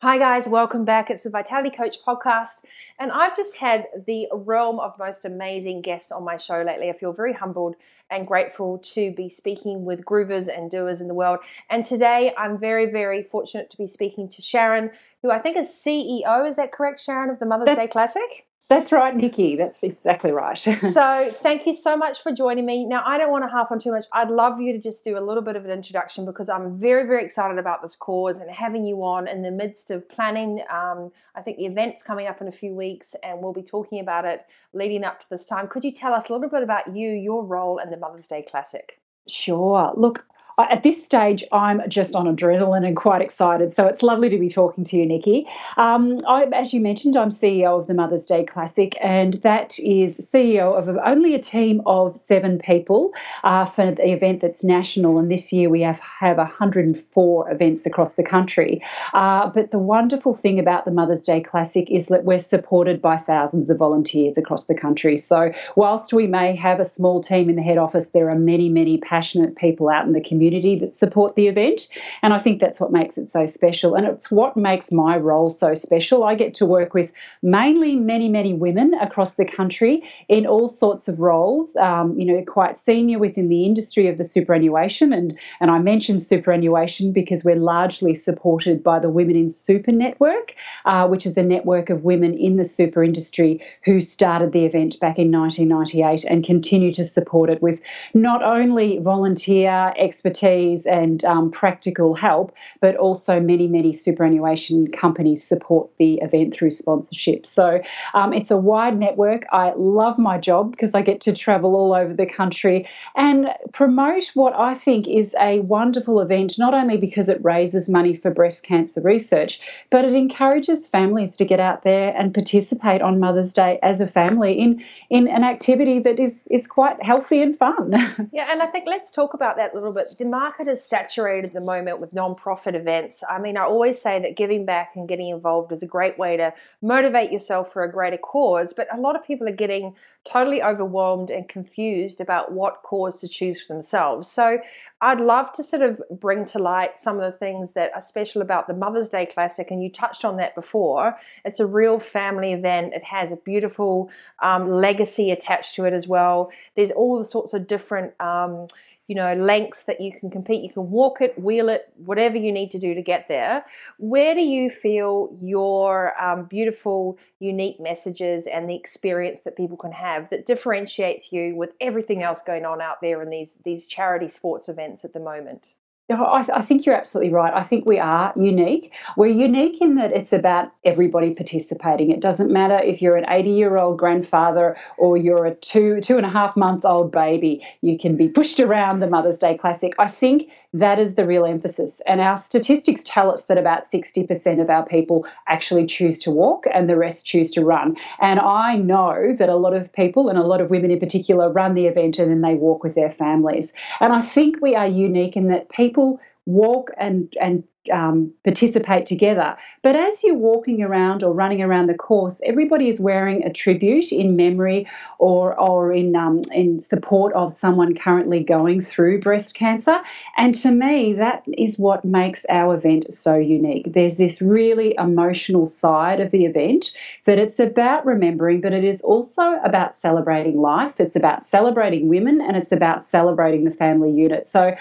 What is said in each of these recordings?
Hi, guys, welcome back. It's the Vitality Coach podcast, and I've just had the realm of most amazing guests on my show lately. I feel very humbled and grateful to be speaking with groovers and doers in the world. And today I'm very, very fortunate to be speaking to Sharon, who I think is CEO. Is that correct, Sharon, of the Mother's Day Classic? That's right, Nikki. That's exactly right. so, thank you so much for joining me. Now, I don't want to harp on too much. I'd love you to just do a little bit of an introduction because I'm very, very excited about this cause and having you on in the midst of planning. Um, I think the event's coming up in a few weeks and we'll be talking about it leading up to this time. Could you tell us a little bit about you, your role in the Mother's Day Classic? Sure. Look, at this stage, I'm just on adrenaline and quite excited. So it's lovely to be talking to you, Nikki. Um, I, as you mentioned, I'm CEO of the Mother's Day Classic, and that is CEO of only a team of seven people uh, for the event that's national. And this year we have, have 104 events across the country. Uh, but the wonderful thing about the Mother's Day Classic is that we're supported by thousands of volunteers across the country. So whilst we may have a small team in the head office, there are many, many passionate people out in the community community that support the event. And I think that's what makes it so special. And it's what makes my role so special. I get to work with mainly many, many women across the country in all sorts of roles, um, you know, quite senior within the industry of the superannuation. And, and I mentioned superannuation because we're largely supported by the Women in Super Network, uh, which is a network of women in the super industry who started the event back in 1998 and continue to support it with not only volunteer expertise expertise and um, practical help, but also many, many superannuation companies support the event through sponsorship. So um, it's a wide network. I love my job because I get to travel all over the country and promote what I think is a wonderful event, not only because it raises money for breast cancer research, but it encourages families to get out there and participate on Mother's Day as a family in, in an activity that is, is quite healthy and fun. yeah, and I think let's talk about that a little bit. The market is saturated at the moment with non-profit events. I mean, I always say that giving back and getting involved is a great way to motivate yourself for a greater cause, but a lot of people are getting totally overwhelmed and confused about what cause to choose for themselves. So, I'd love to sort of bring to light some of the things that are special about the Mother's Day Classic, and you touched on that before. It's a real family event. It has a beautiful um, legacy attached to it as well. There's all the sorts of different um, you know, lengths that you can compete. You can walk it, wheel it, whatever you need to do to get there. Where do you feel your um, beautiful, unique messages and the experience that people can have that differentiates you with everything else going on out there in these these charity sports events at the moment? I, I, think you're absolutely right. I think we are unique. We're unique in that it's about everybody participating. It doesn't matter if you're an 80 year old grandfather or you're a two two and a half month old baby. You can be pushed around the Mother's Day Classic. I think that is the real emphasis. And our statistics tell us that about 60% of our people actually choose to walk and the rest choose to run. And I know that a lot of people and a lot of women in particular run the event and then they walk with their families. And I think we are unique in that people people walk and and um, participate together. But as you're walking around or running around the course, everybody is wearing a tribute in memory or, or in, um, in support of someone currently going through breast cancer. And to me, that is what makes our event so unique. There's this really emotional side of the event that it's about remembering, but it is also about celebrating life. It's about celebrating women and it's about celebrating the family unit. So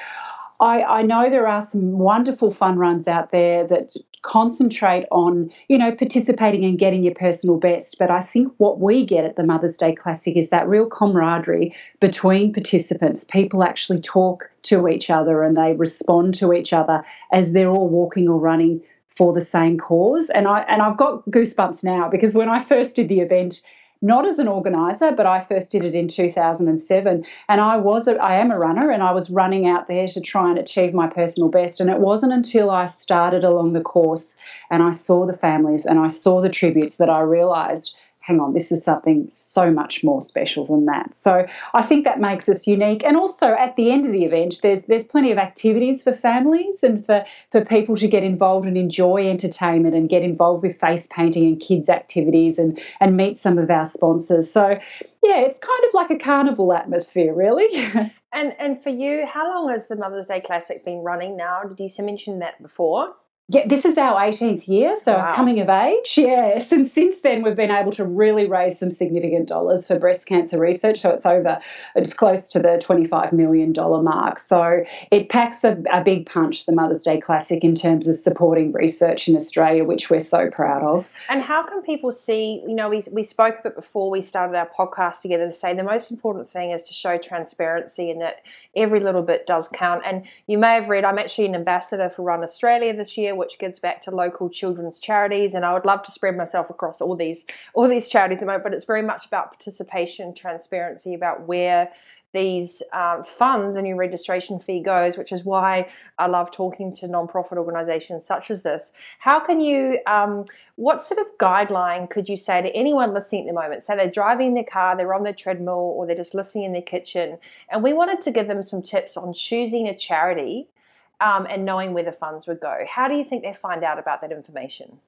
I, I, know there are some wonderful fun runs out there that concentrate on, you know, participating and getting your personal best. But I think what we get at the Mother's Day Classic is that real camaraderie between participants. People actually talk to each other and they respond to each other as they're all walking or running for the same cause. And I and I've got goosebumps now because when I first did the event, not as an organizer, but I first did it in 2007. And I was, a, I am a runner, and I was running out there to try and achieve my personal best. And it wasn't until I started along the course and I saw the families and I saw the tributes that I realised hang on, this is something so much more special than that. So I think that makes us unique. And also at the end of the event, there's there's plenty of activities for families and for, for people to get involved and enjoy entertainment and get involved with face painting and kids activities and, and meet some of our sponsors. So yeah, it's kind of like a carnival atmosphere, really. and and for you, how long has the Mother's Day Classic been running now? Did you mention that before? Yeah, this is our 18th year, so wow. coming of age. Yes, and since then we've been able to really raise some significant dollars for breast cancer research. So it's over, it's close to the $25 million mark. So it packs a, a big punch, the Mother's Day Classic, in terms of supporting research in Australia, which we're so proud of. And how can people see, you know, we, we spoke a bit before we started our podcast together to say the most important thing is to show transparency and that every little bit does count. And you may have read, I'm actually an ambassador for Run Australia this year which gives back to local children's charities. And I would love to spread myself across all these all these charities at the moment, but it's very much about participation, transparency, about where these uh, funds and your registration fee goes, which is why I love talking to nonprofit organisations such as this. How can you, um, what sort of guideline could you say to anyone listening at the moment? Say they're driving their car, they're on their treadmill, or they're just listening in their kitchen, and we wanted to give them some tips on choosing a charity um, and knowing where the funds would go. How do you think they find out about that information?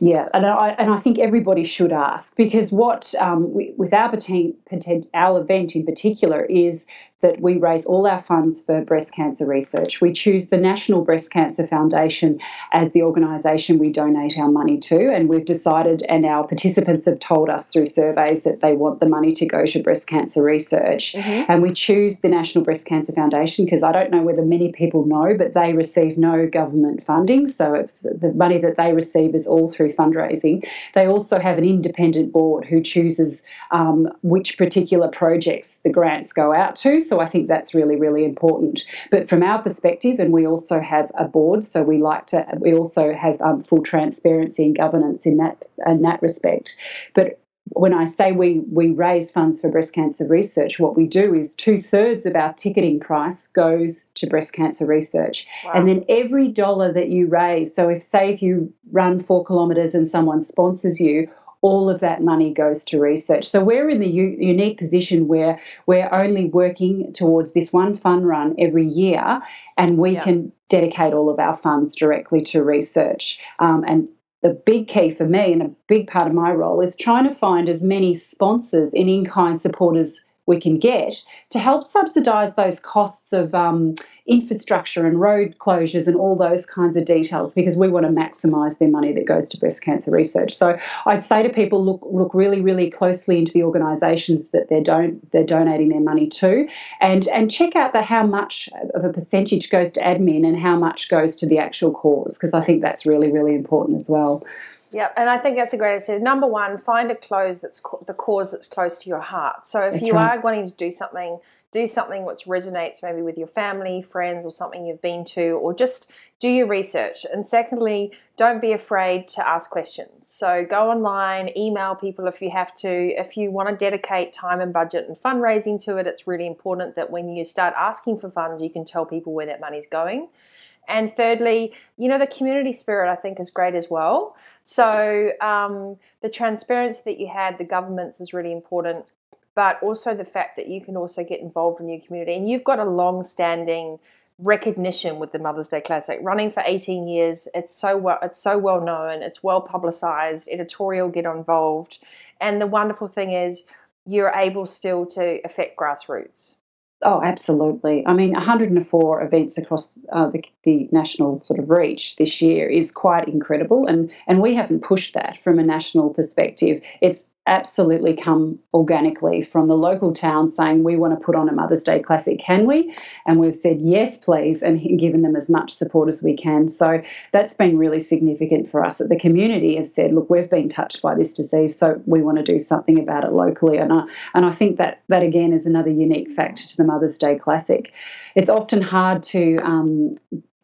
Yeah, and I, and I think everybody should ask because what um, we, with our, our event in particular is that we raise all our funds for breast cancer research. We choose the National Breast Cancer Foundation as the organisation we donate our money to, and we've decided, and our participants have told us through surveys that they want the money to go to breast cancer research. Mm-hmm. And we choose the National Breast Cancer Foundation because I don't know whether many people know, but they receive no government funding, so it's the money that they receive is all through fundraising. They also have an independent board who chooses um, which particular projects the grants go out to. So I think that's really, really important. But from our perspective, and we also have a board, so we like to, we also have um, full transparency and governance in that in that respect. But when I say we we raise funds for breast cancer research, what we do is two thirds of our ticketing price goes to breast cancer research, wow. and then every dollar that you raise. So if say if you run four kilometres and someone sponsors you, all of that money goes to research. So we're in the u- unique position where we're only working towards this one fund run every year, and we yeah. can dedicate all of our funds directly to research. Um, and the big key for me and a big part of my role is trying to find as many sponsors and in kind supporters we can get to help subsidise those costs of um, infrastructure and road closures and all those kinds of details because we want to maximise their money that goes to breast cancer research. So I'd say to people, look look really really closely into the organisations that they're don- they're donating their money to, and and check out the how much of a percentage goes to admin and how much goes to the actual cause because I think that's really really important as well. Yeah, and I think that's a great answer. Number one, find a cause that's co- the cause that's close to your heart. So if that's you right. are wanting to do something, do something which resonates maybe with your family, friends, or something you've been to, or just do your research. And secondly, don't be afraid to ask questions. So go online, email people if you have to. If you want to dedicate time and budget and fundraising to it, it's really important that when you start asking for funds, you can tell people where that money's going. And thirdly, you know, the community spirit I think is great as well. So um, the transparency that you had, the governments is really important, but also the fact that you can also get involved in your community. And you've got a long standing recognition with the Mother's Day Classic. Running for 18 years, it's so well it's so well known, it's well publicized, editorial get involved. And the wonderful thing is you're able still to affect grassroots. Oh, absolutely. I mean, 104 events across uh, the, the national sort of reach this year is quite incredible, and and we haven't pushed that from a national perspective. It's absolutely come organically from the local town saying we want to put on a Mother's Day Classic, can we? And we've said yes, please, and given them as much support as we can. So that's been really significant for us. That the community have said, look, we've been touched by this disease, so we want to do something about it locally. And I, and I think that that again is another unique factor to the Mother's Day Classic. It's often hard to um,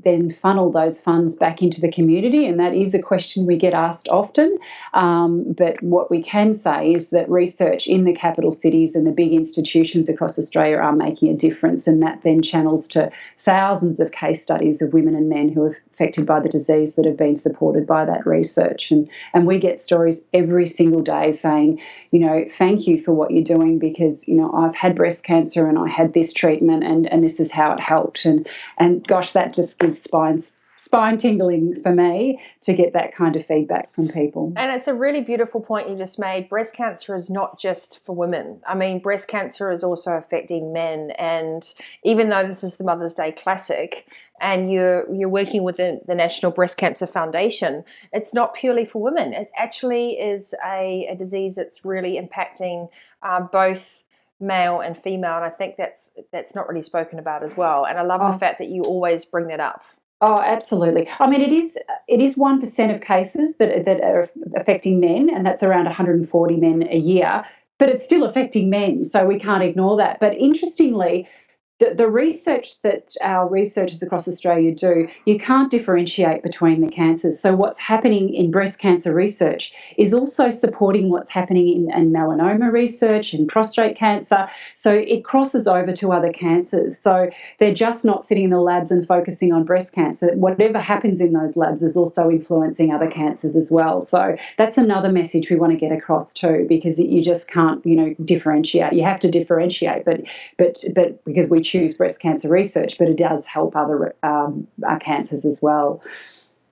then funnel those funds back into the community? And that is a question we get asked often. Um, but what we can say is that research in the capital cities and the big institutions across Australia are making a difference, and that then channels to thousands of case studies of women and men who have affected by the disease that have been supported by that research. And, and we get stories every single day saying, you know, thank you for what you're doing because, you know, I've had breast cancer and I had this treatment and, and this is how it helped. And, and gosh, that just gives spines spine tingling for me to get that kind of feedback from people. And it's a really beautiful point you just made. Breast cancer is not just for women. I mean, breast cancer is also affecting men. And even though this is the Mother's Day Classic, and you're you're working with the, the, National Breast Cancer Foundation, it's not purely for women. It actually is a, a disease that's really impacting uh, both male and female, and I think that's that's not really spoken about as well. And I love oh. the fact that you always bring that up. Oh, absolutely. I mean, it is it is one percent of cases that that are affecting men, and that's around 140 men a year. But it's still affecting men, so we can't ignore that. But interestingly, the, the research that our researchers across Australia do, you can't differentiate between the cancers. So, what's happening in breast cancer research is also supporting what's happening in, in melanoma research and prostate cancer. So, it crosses over to other cancers. So, they're just not sitting in the labs and focusing on breast cancer. Whatever happens in those labs is also influencing other cancers as well. So, that's another message we want to get across too, because you just can't, you know, differentiate. You have to differentiate, but but but because we choose breast cancer research, but it does help other um, uh, cancers as well.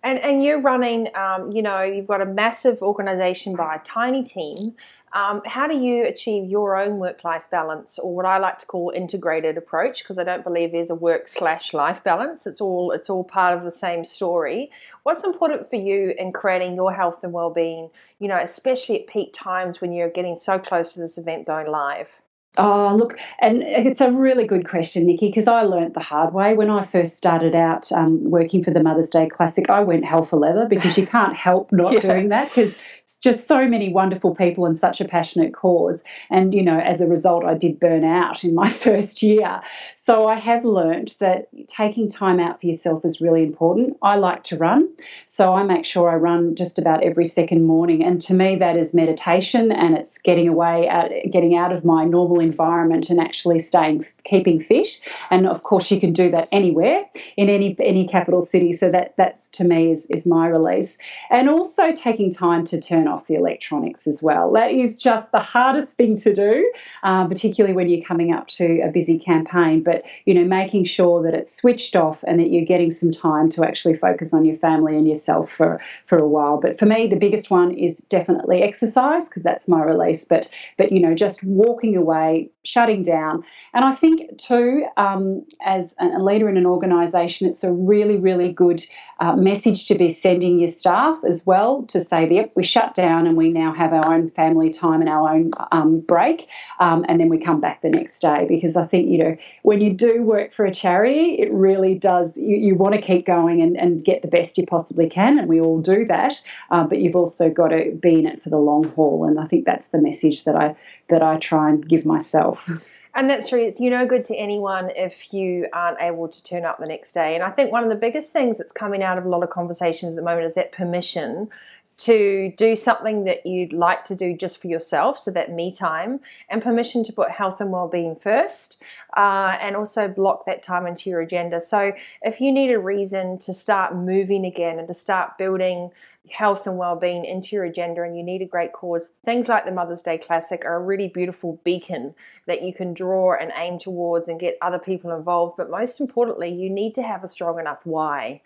And, and you're running, um, you know, you've got a massive organization by a tiny team. Um, how do you achieve your own work-life balance, or what I like to call integrated approach? Because I don't believe there's a work slash life balance. It's all it's all part of the same story. What's important for you in creating your health and well-being? You know, especially at peak times when you're getting so close to this event going live. Oh, look, and it's a really good question, Nikki, because I learnt the hard way. When I first started out um, working for the Mother's Day Classic, I went hell for leather because you can't help not yeah. doing that because it's just so many wonderful people and such a passionate cause. And, you know, as a result, I did burn out in my first year. So I have learnt that taking time out for yourself is really important. I like to run, so I make sure I run just about every second morning. And to me, that is meditation and it's getting away, out, getting out of my normal environment and actually staying keeping fit. And of course, you can do that anywhere in any any capital city. So that that's to me is is my release. And also taking time to turn off the electronics as well. That is just the hardest thing to do, uh, particularly when you're coming up to a busy campaign. But you know, making sure that it's switched off and that you're getting some time to actually focus on your family and yourself for for a while. But for me, the biggest one is definitely exercise because that's my release. But but you know, just walking away shutting down. And I think, too, um, as a leader in an organisation, it's a really, really good uh, message to be sending your staff as well to say, yep, we shut down and we now have our own family time and our own um, break. Um, and then we come back the next day. Because I think, you know, when you do work for a charity, it really does, you, you want to keep going and, and get the best you possibly can. And we all do that. Uh, but you've also got to be in it for the long haul. And I think that's the message that I that I try and give myself. And that's true. It's you no good to anyone if you aren't able to turn up the next day. And I think one of the biggest things that's coming out of a lot of conversations at the moment is that permission to do something that you'd like to do just for yourself, so that me time, and permission to put health and well-being first, uh, and also block that time into your agenda. So if you need a reason to start moving again and to start building health and well-being into your agenda and you need a great cause things like the mother's day classic are a really beautiful beacon that you can draw and aim towards and get other people involved but most importantly you need to have a strong enough why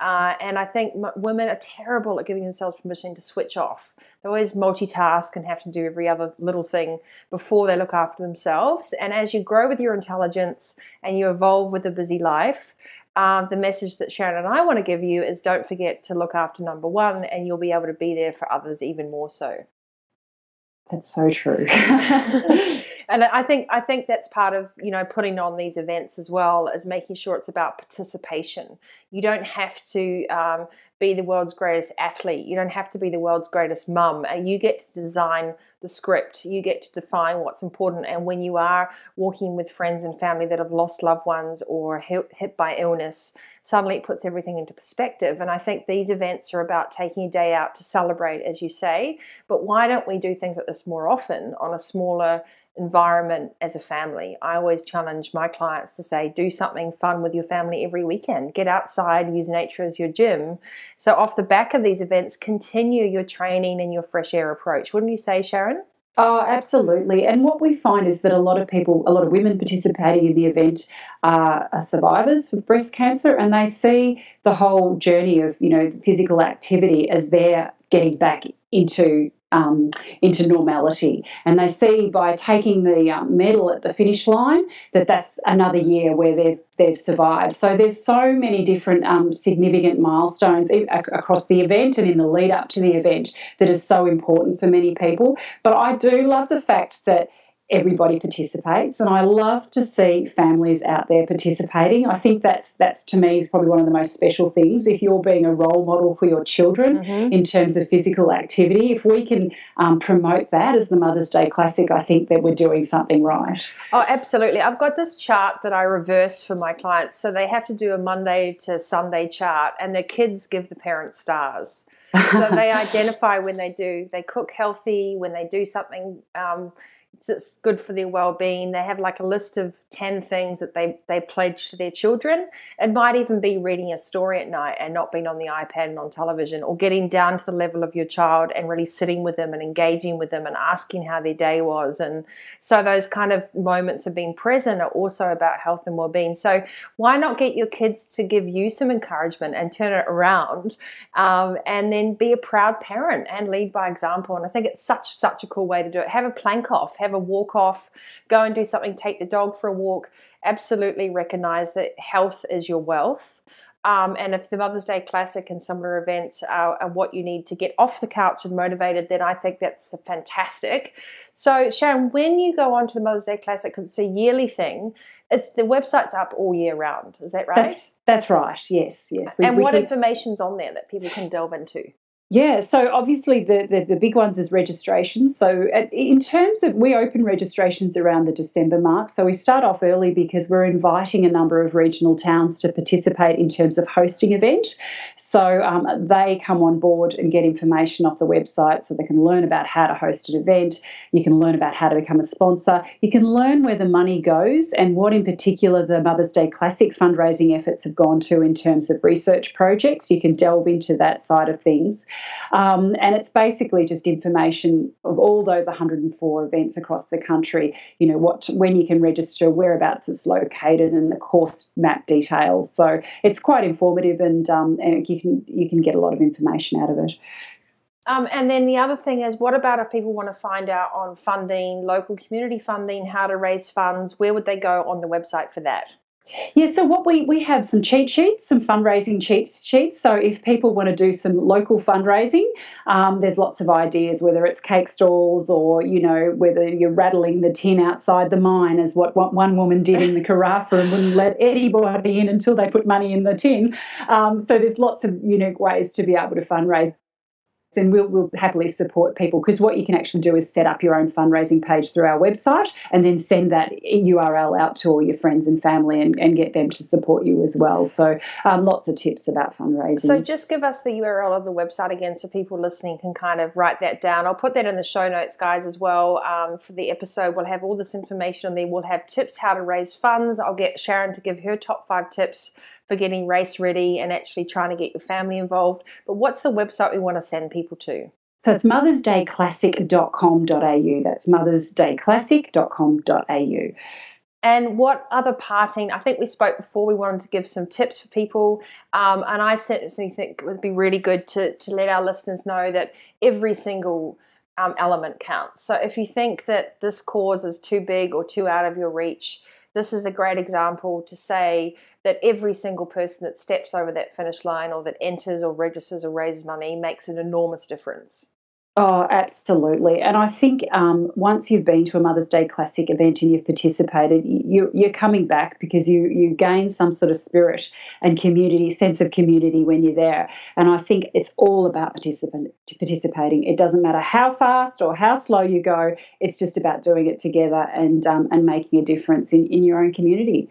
uh, and I think m- women are terrible at giving themselves permission to switch off. They always multitask and have to do every other little thing before they look after themselves. And as you grow with your intelligence and you evolve with a busy life, uh, the message that Sharon and I want to give you is don't forget to look after number one, and you'll be able to be there for others even more so. That's so true. and I think I think that's part of you know putting on these events as well as making sure it's about participation. You don't have to um, be the world's greatest athlete. You don't have to be the world's greatest mum. You get to design the script. You get to define what's important. And when you are walking with friends and family that have lost loved ones or hit, hit by illness, suddenly it puts everything into perspective. And I think these events are about taking a day out to celebrate, as you say. But why don't we do things like this more often on a smaller environment as a family. I always challenge my clients to say, do something fun with your family every weekend. Get outside, use nature as your gym. So, off the back of these events, continue your training and your fresh air approach. Wouldn't you say, Sharon? Oh, absolutely. And what we find is that a lot of people, a lot of women participating in the event are, are, survivors of breast cancer, and they see the whole journey of, you know, physical activity as they're getting back into um, into normality. And they see by taking the um, medal at the finish line that that's another year where they've they've survived. So there's so many different um, significant milestones across the event and in the lead up to the event that is so important for many people. But I do love the fact that everybody participates and I love to see families out there participating. I think that's that's to me probably one of the most special things if you're being a role model for your children mm-hmm. in terms of physical activity. If we can um, promote that as the Mother's Day Classic, I think that we're doing something right. Oh, absolutely. I've got this chart that I reverse for my clients. So they have to do a Monday to Sunday chart and their kids give the parents stars. so they identify when they do, they cook healthy, when they do something um, it's good for their well-being. They have like a list of 10 things that they they pledge to their children. It might even be reading a story at night and not being on the ipad and on television or getting down to the level of your child and really sitting with them and engaging with them and asking how their day was. And so those kind of moments of being present are also about health and well-being. So why not get your kids to give you some encouragement and turn it around um, and then be a proud parent and lead by example. And i think it's such such a cool way to do it. Have a plank off. Have a walk off, go and do something, take the dog for a walk. Absolutely recognize that health is your wealth. Um, and if the Mother's Day Classic and similar events are, are, what you need to get off the couch and motivated, then I think that's fantastic. So, Sharon, when you go on to the Mother's Day Classic, because it's a yearly thing, it's the website's up all year round. Is that right? That's, that's right. Yes, yes. We, and we what information's on there that people can delve into? Yeah, so obviously the, the, the, big ones is registrations. So in terms of we open registrations around the December mark. So we start off early because we're inviting a number of regional towns to participate in terms of hosting event. So um, they come on board and get information off the website so they can learn about how to host an event. You can learn about how to become a sponsor. You can learn where the money goes and what in particular the Mother's Day Classic fundraising efforts have gone to in terms of research projects. You can delve into that side of things. Um, and it's basically just information of all those 104 events across the country, you know, what when you can register, whereabouts it's located, and the course map details. So it's quite informative and, um, and you, can, you can get a lot of information out of it. Um, and then the other thing is, what about if people want to find out on funding, local community funding, how to raise funds? Where would they go on the website for that? Yeah, so what we we have some cheat sheets, some fundraising cheat sheets. So if people want to do some local fundraising, um, there's lots of ideas. Whether it's cake stalls or you know whether you're rattling the tin outside the mine, as what, what one woman did in the Karratha and wouldn't let anybody in until they put money in the tin. Um, so there's lots of unique ways to be able to fundraise then we'll, we'll happily support people because what you can actually do is set up your own fundraising page through our website and then send that URL out to all your friends and family and, and get them to support you as well. So um, lots of tips about fundraising. So just give us the URL of the website again so people listening can kind of write that down. I'll put that in the show notes, guys, as well um, for the episode. We'll have all this information on there. We'll have tips how to raise funds. I'll get Sharon to give her top five tips for getting race ready and actually trying to get your family involved. But what's the website we want to send people to? So it's mothersdayclassic.com.au. That's mothersdayclassic.com.au. And what other parting? I think we spoke before. We wanted to give some tips for people, um, and I certainly think it would be really good to to let our listeners know that every single um, element counts. So if you think that this cause is too big or too out of your reach, this is a great example to say that every single person that steps over that finish line or that enters or registers or raises money makes an enormous difference. Oh, absolutely. And I think um, once you've been to a Mother's Day Classic event and you've participated, you, are coming back because you, you gain some sort of spirit and community, sense of community when you're there. And I think it's all about participant, participating. It doesn't matter how fast or how slow you go, it's just about doing it together and, um, and making a difference in, in your own community.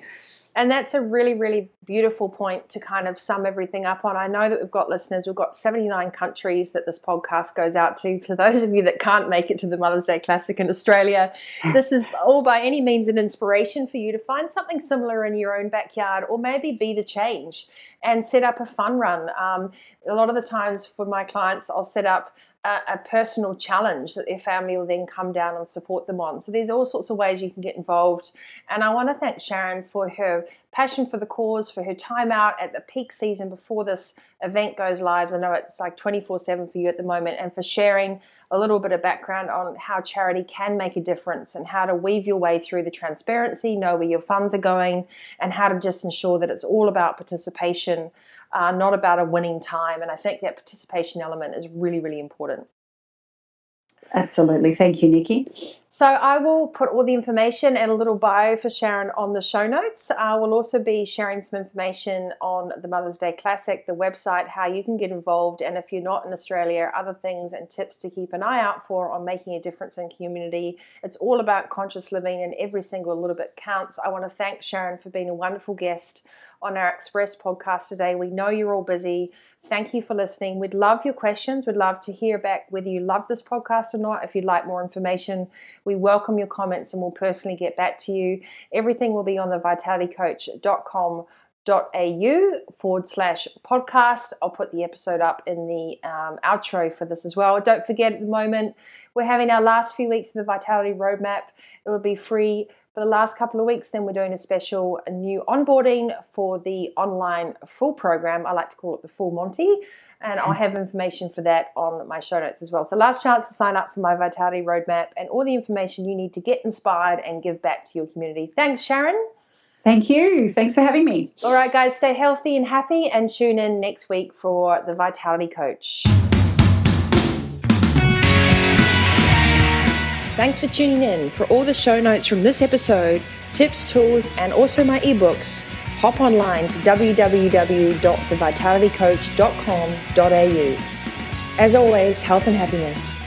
And that's a really, really beautiful point to kind of sum everything up on. I know that we've got listeners, we've got 79 countries that this podcast goes out to. For those of you that can't make it to the Mother's Day Classic in Australia, this is all by any means an inspiration for you to find something similar in your own backyard or maybe be the change and set up a fun run. Um, a lot of the times for my clients, I'll set up a, a, personal challenge that their family will then come down and support them on. So there's all sorts of ways you can get involved. And I want to thank Sharon for her passion for the cause, for her time out at the peak season before this event goes live. I know it's like 24 7 for you at the moment, and for sharing a little bit of background on how charity can make a difference and how to weave your way through the transparency, know where your funds are going, and how to just ensure that it's all about participation uh, not about a winning time. And I think that participation element is really, really important. Absolutely. Thank you, Nikki. So I will put all the information and a little bio for Sharon on the show notes. I will also be sharing some information on the Mother's Day Classic, the website, how you can get involved, and if you're not in Australia, other things and tips to keep an eye out for on making a difference in community. It's all about conscious living, and every single little bit counts. I want to thank Sharon for being a wonderful guest on our Express podcast today. We know you're all busy. Thank you for listening. We'd love your questions. We'd love to hear back whether you love this podcast or not. If you'd like more information, we welcome your comments and we'll personally get back to you. Everything will be on the vitalitycoach.com au forward slash podcast. I'll put the episode up in the um, outro for this as well. Don't forget at the moment, we're having our last few weeks of the Vitality Roadmap. It will be free for the last couple of weeks. Then we're doing a special new onboarding for the online full program. I like to call it the full Monty. And I'll have information for that on my show notes as well. So, last chance to sign up for my Vitality Roadmap and all the information you need to get inspired and give back to your community. Thanks, Sharon. Thank you. Thanks for having me. All right, guys, stay healthy and happy and tune in next week for the Vitality Coach. Thanks for tuning in. For all the show notes from this episode, tips, tools, and also my ebooks, hop online to www.thevitalitycoach.com.au. As always, health and happiness.